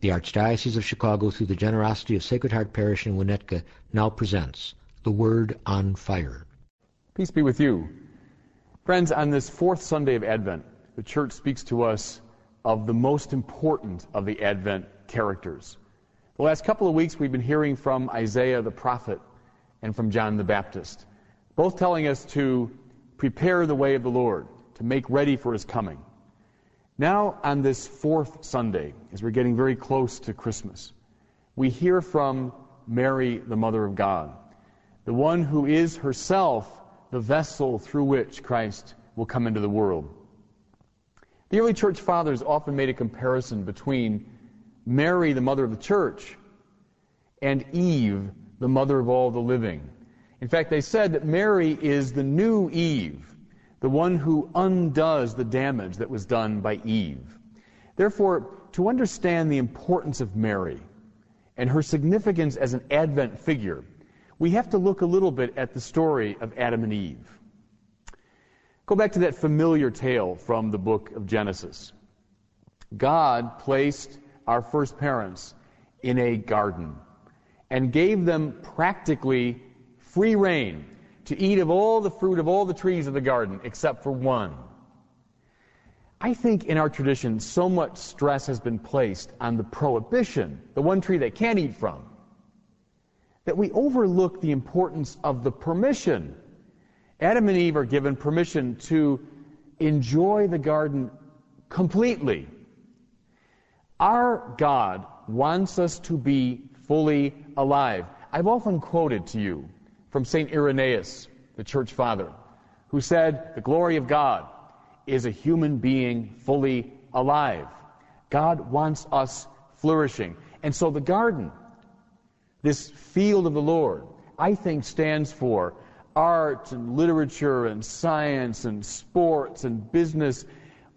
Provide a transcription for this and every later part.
The Archdiocese of Chicago, through the generosity of Sacred Heart Parish in Winnetka, now presents The Word on Fire. Peace be with you. Friends, on this fourth Sunday of Advent, the Church speaks to us of the most important of the Advent characters. The last couple of weeks, we've been hearing from Isaiah the prophet and from John the Baptist, both telling us to prepare the way of the Lord, to make ready for his coming. Now, on this fourth Sunday, as we're getting very close to Christmas, we hear from Mary, the Mother of God, the one who is herself the vessel through which Christ will come into the world. The early church fathers often made a comparison between Mary, the mother of the church, and Eve, the mother of all the living. In fact, they said that Mary is the new Eve the one who undoes the damage that was done by Eve. Therefore, to understand the importance of Mary and her significance as an Advent figure, we have to look a little bit at the story of Adam and Eve. Go back to that familiar tale from the book of Genesis. God placed our first parents in a garden and gave them practically free rein to eat of all the fruit of all the trees of the garden except for one. I think in our tradition, so much stress has been placed on the prohibition, the one tree they can't eat from, that we overlook the importance of the permission. Adam and Eve are given permission to enjoy the garden completely. Our God wants us to be fully alive. I've often quoted to you from St. Irenaeus, the church father, who said, The glory of God is a human being fully alive. God wants us flourishing. And so the garden, this field of the Lord, I think stands for art and literature and science and sports and business,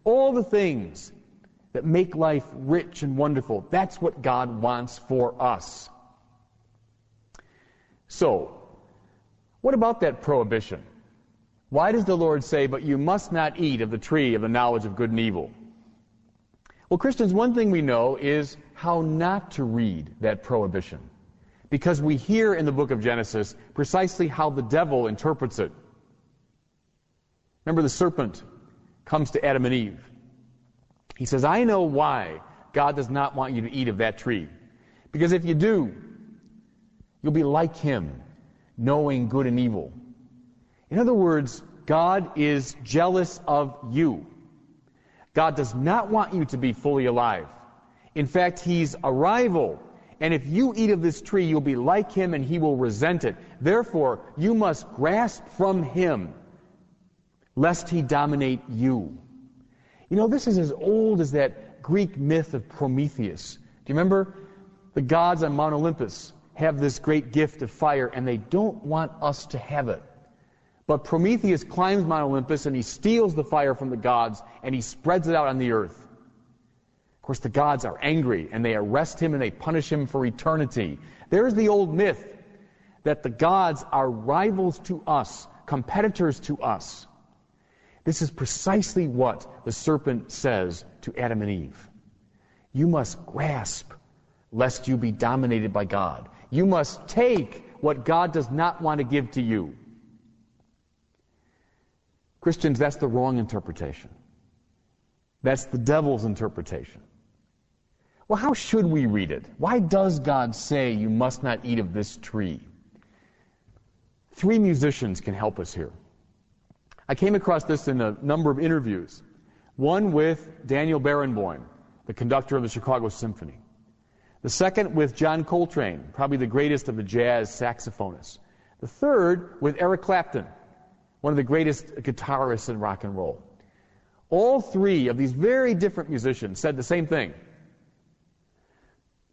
all the things that make life rich and wonderful. That's what God wants for us. So, what about that prohibition? Why does the Lord say, but you must not eat of the tree of the knowledge of good and evil? Well, Christians, one thing we know is how not to read that prohibition. Because we hear in the book of Genesis precisely how the devil interprets it. Remember, the serpent comes to Adam and Eve. He says, I know why God does not want you to eat of that tree. Because if you do, you'll be like him, knowing good and evil. In other words, God is jealous of you. God does not want you to be fully alive. In fact, He's a rival. And if you eat of this tree, you'll be like Him and He will resent it. Therefore, you must grasp from Him, lest He dominate you. You know, this is as old as that Greek myth of Prometheus. Do you remember? The gods on Mount Olympus have this great gift of fire, and they don't want us to have it. But Prometheus climbs Mount Olympus and he steals the fire from the gods and he spreads it out on the earth. Of course, the gods are angry and they arrest him and they punish him for eternity. There's the old myth that the gods are rivals to us, competitors to us. This is precisely what the serpent says to Adam and Eve. You must grasp lest you be dominated by God. You must take what God does not want to give to you. Christians, that's the wrong interpretation. That's the devil's interpretation. Well, how should we read it? Why does God say you must not eat of this tree? Three musicians can help us here. I came across this in a number of interviews. One with Daniel Barenboim, the conductor of the Chicago Symphony. The second with John Coltrane, probably the greatest of the jazz saxophonists. The third with Eric Clapton, one of the greatest guitarists in rock and roll. All three of these very different musicians said the same thing.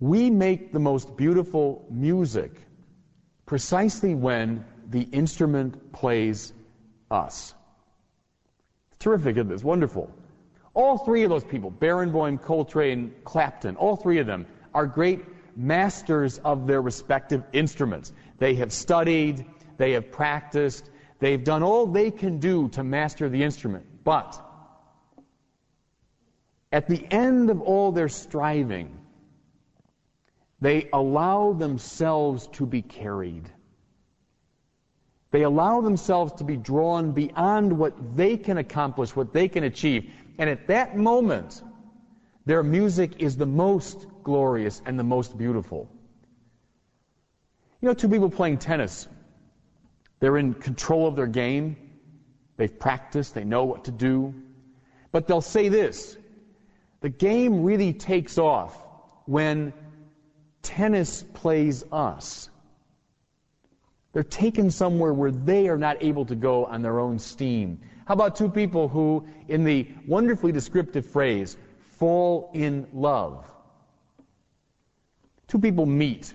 We make the most beautiful music precisely when the instrument plays us. It's Terrific, isn't this? Wonderful. All three of those people, Barenboim, Coltrane, Clapton, all three of them are great masters of their respective instruments. They have studied, they have practiced, they've done all they can do to master the instrument. But at the end of all their striving, they allow themselves to be carried. They allow themselves to be drawn beyond what they can accomplish, what they can achieve. And at that moment, their music is the most glorious and the most beautiful. You know, two people playing tennis, they're in control of their game, they've practiced, they know what to do. But they'll say this the game really takes off when tennis plays us. They're taken somewhere where they are not able to go on their own steam. How about two people who, in the wonderfully descriptive phrase, fall in love? Two people meet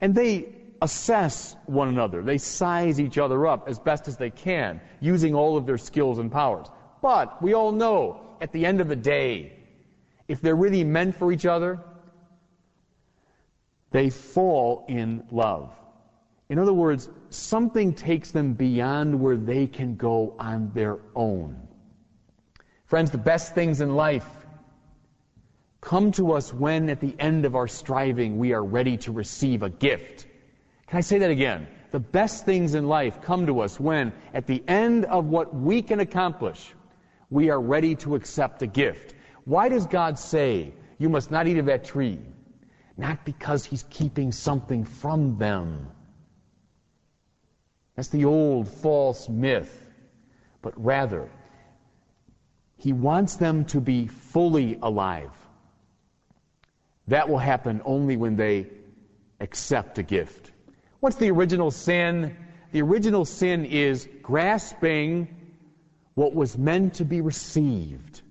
and they assess one another. They size each other up as best as they can, using all of their skills and powers. But we all know at the end of the day, if they're really meant for each other, they fall in love. In other words, something takes them beyond where they can go on their own. Friends, the best things in life come to us when, at the end of our striving, we are ready to receive a gift. Can I say that again? The best things in life come to us when, at the end of what we can accomplish, we are ready to accept a gift. Why does God say, You must not eat of that tree? Not because He's keeping something from them that's the old false myth. But rather, he wants them to be fully alive. That will happen only when they accept a gift. What's the original sin? The original sin is grasping what was meant to be received.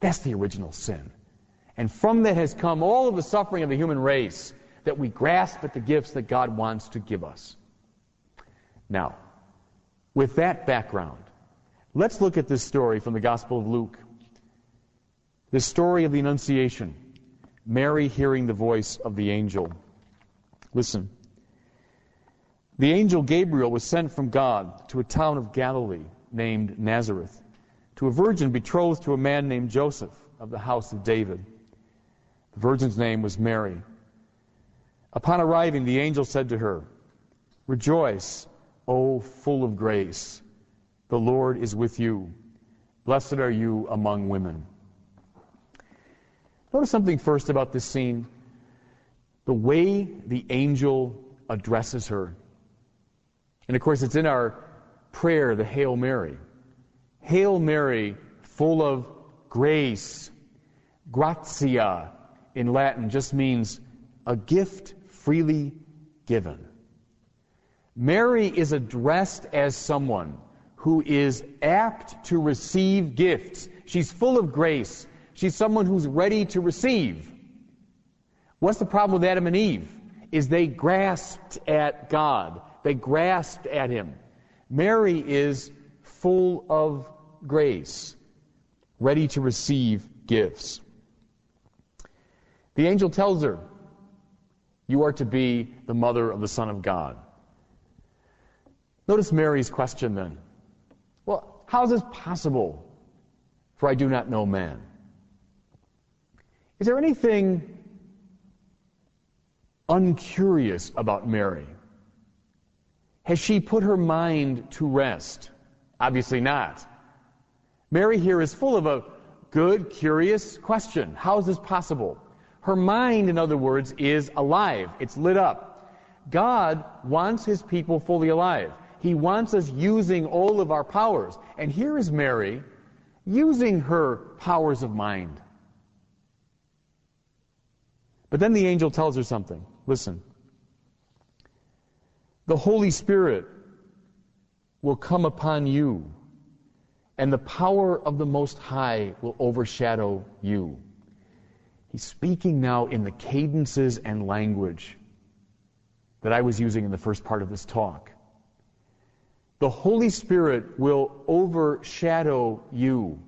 That's the original sin. And from that has come all of the suffering of the human race that we grasp at the gifts that God wants to give us. Now, with that background, let's look at this story from the Gospel of Luke. The story of the Annunciation. Mary hearing the voice of the angel. Listen. The angel Gabriel was sent from God to a town of Galilee named Nazareth, to a virgin betrothed to a man named Joseph of the house of David. The virgin's name was Mary. Upon arriving, the angel said to her, Rejoice, O full of grace, the Lord is with you. Blessed are you among women. Notice something first about this scene. The way the angel addresses her. And of course, it's in our prayer, the Hail Mary. Hail Mary, full of grace. Gratia in Latin just means a gift freely given. Mary is addressed as someone who is apt to receive gifts. She's full of grace. She's someone who's ready to receive. What's the problem with Adam and Eve? Is they grasped at God. They grasped at Him. Mary is full of grace, ready to receive gifts. The angel tells her, You are to be the mother of the Son of God. Notice Mary's question then. Well, how is this possible? For I do not know man. Is there anything uncurious about Mary? Has she put her mind to rest? Obviously not. Mary here is full of a good, curious question. How is this possible? Her mind, in other words, is alive. It's lit up. God wants his people fully alive. He wants us using all of our powers. And here is Mary using her powers of mind. But then the angel tells her something. Listen. The Holy Spirit will come upon you, and the power of the Most High will overshadow you. He's speaking now in the cadences and language that I was using in the first part of this talk. The Holy Spirit will overshadow you.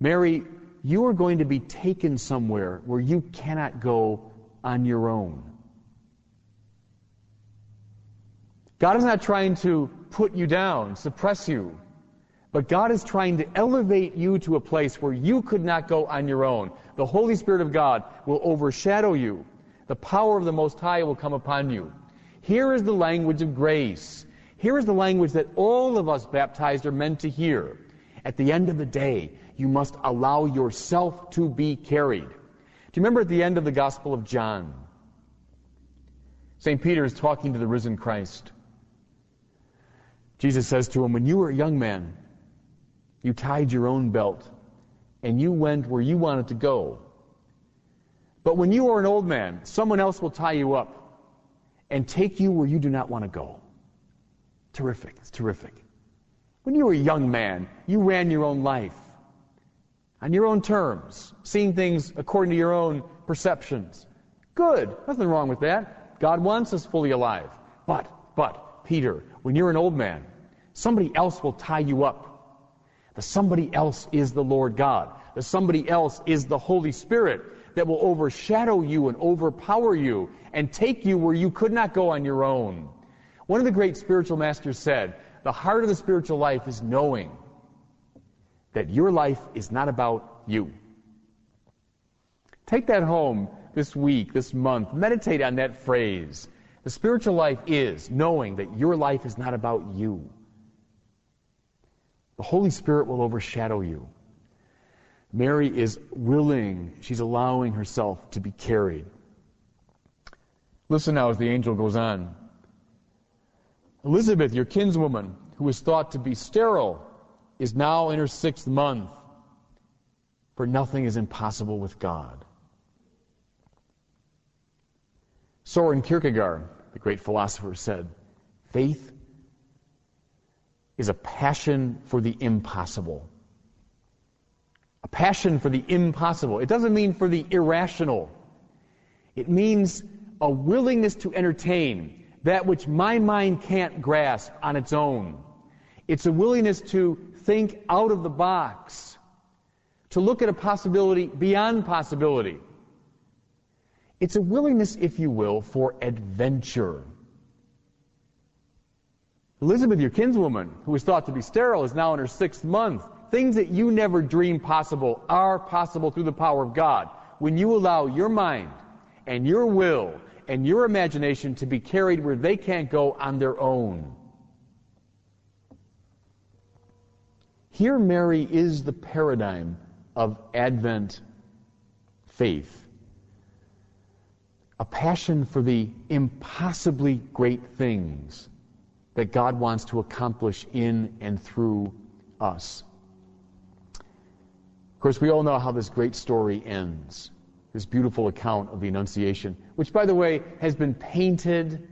Mary, you are going to be taken somewhere where you cannot go on your own. God is not trying to put you down, suppress you, but God is trying to elevate you to a place where you could not go on your own. The Holy Spirit of God will overshadow you. The power of the Most High will come upon you. Here is the language of grace. Here is the language that all of us baptized are meant to hear. At the end of the day, you must allow yourself to be carried. Do you remember at the end of the Gospel of John? St. Peter is talking to the risen Christ. Jesus says to him, When you were a young man, you tied your own belt and you went where you wanted to go. But when you are an old man, someone else will tie you up and take you where you do not want to go. Terrific. It's terrific. When you were a young man, you ran your own life on your own terms, seeing things according to your own perceptions. Good. Nothing wrong with that. God wants us fully alive. But, but, Peter, when you're an old man, Somebody else will tie you up. The somebody else is the Lord God. The somebody else is the Holy Spirit that will overshadow you and overpower you and take you where you could not go on your own. One of the great spiritual masters said, the heart of the spiritual life is knowing that your life is not about you. Take that home this week, this month. Meditate on that phrase. The spiritual life is knowing that your life is not about you. The Holy Spirit will overshadow you. Mary is willing, she's allowing herself to be carried. Listen now as the angel goes on. Elizabeth, your kinswoman, who was thought to be sterile, is now in her sixth month, for nothing is impossible with God. Soren Kierkegaard, the great philosopher, said, Faith is a passion for the impossible. A passion for the impossible. It doesn't mean for the irrational. It means a willingness to entertain that which my mind can't grasp on its own. It's a willingness to think out of the box, to look at a possibility beyond possibility. It's a willingness, if you will, for adventure. Elizabeth, your kinswoman, who was thought to be sterile, is now in her sixth month. Things that you never dreamed possible are possible through the power of God. When you allow your mind and your will and your imagination to be carried where they can't go on their own. Here, Mary is the paradigm of Advent faith. A passion for the impossibly great things that God wants to accomplish in and through us. Of course, we all know how this great story ends. This beautiful account of the Annunciation, which, by the way, has been painted,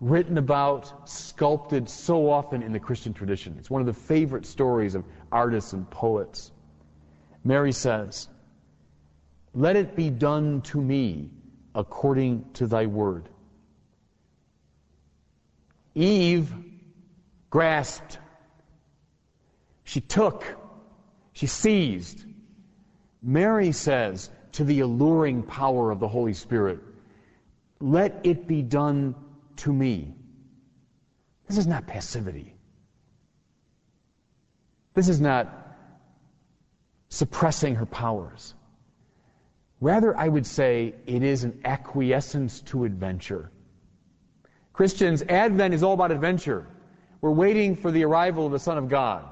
written about, sculpted so often in the Christian tradition. It's one of the favorite stories of artists and poets. Mary says, Let it be done to me according to thy word. Eve grasped. She took. She seized. Mary says to the alluring power of the Holy Spirit, Let it be done to me. This is not passivity. This is not suppressing her powers. Rather, I would say it is an acquiescence to adventure. Christians, Advent is all about adventure. We're waiting for the arrival of the Son of God.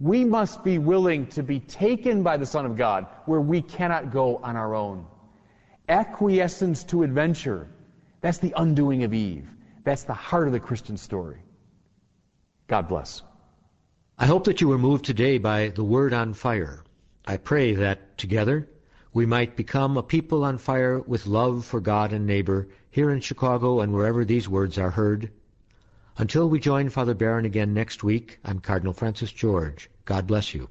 We must be willing to be taken by the Son of God where we cannot go on our own. Acquiescence to adventure. That's the undoing of Eve. That's the heart of the Christian story. God bless. I hope that you were moved today by the Word on Fire. I pray that together we might become a people on fire with love for God and neighbor here in Chicago and wherever these words are heard. Until we join Father Barron again next week, I'm Cardinal Francis George. God bless you.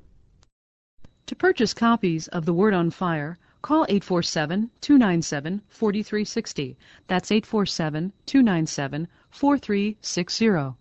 To purchase copies of The Word on Fire Call 847 297 4360. That's 847 297 4360.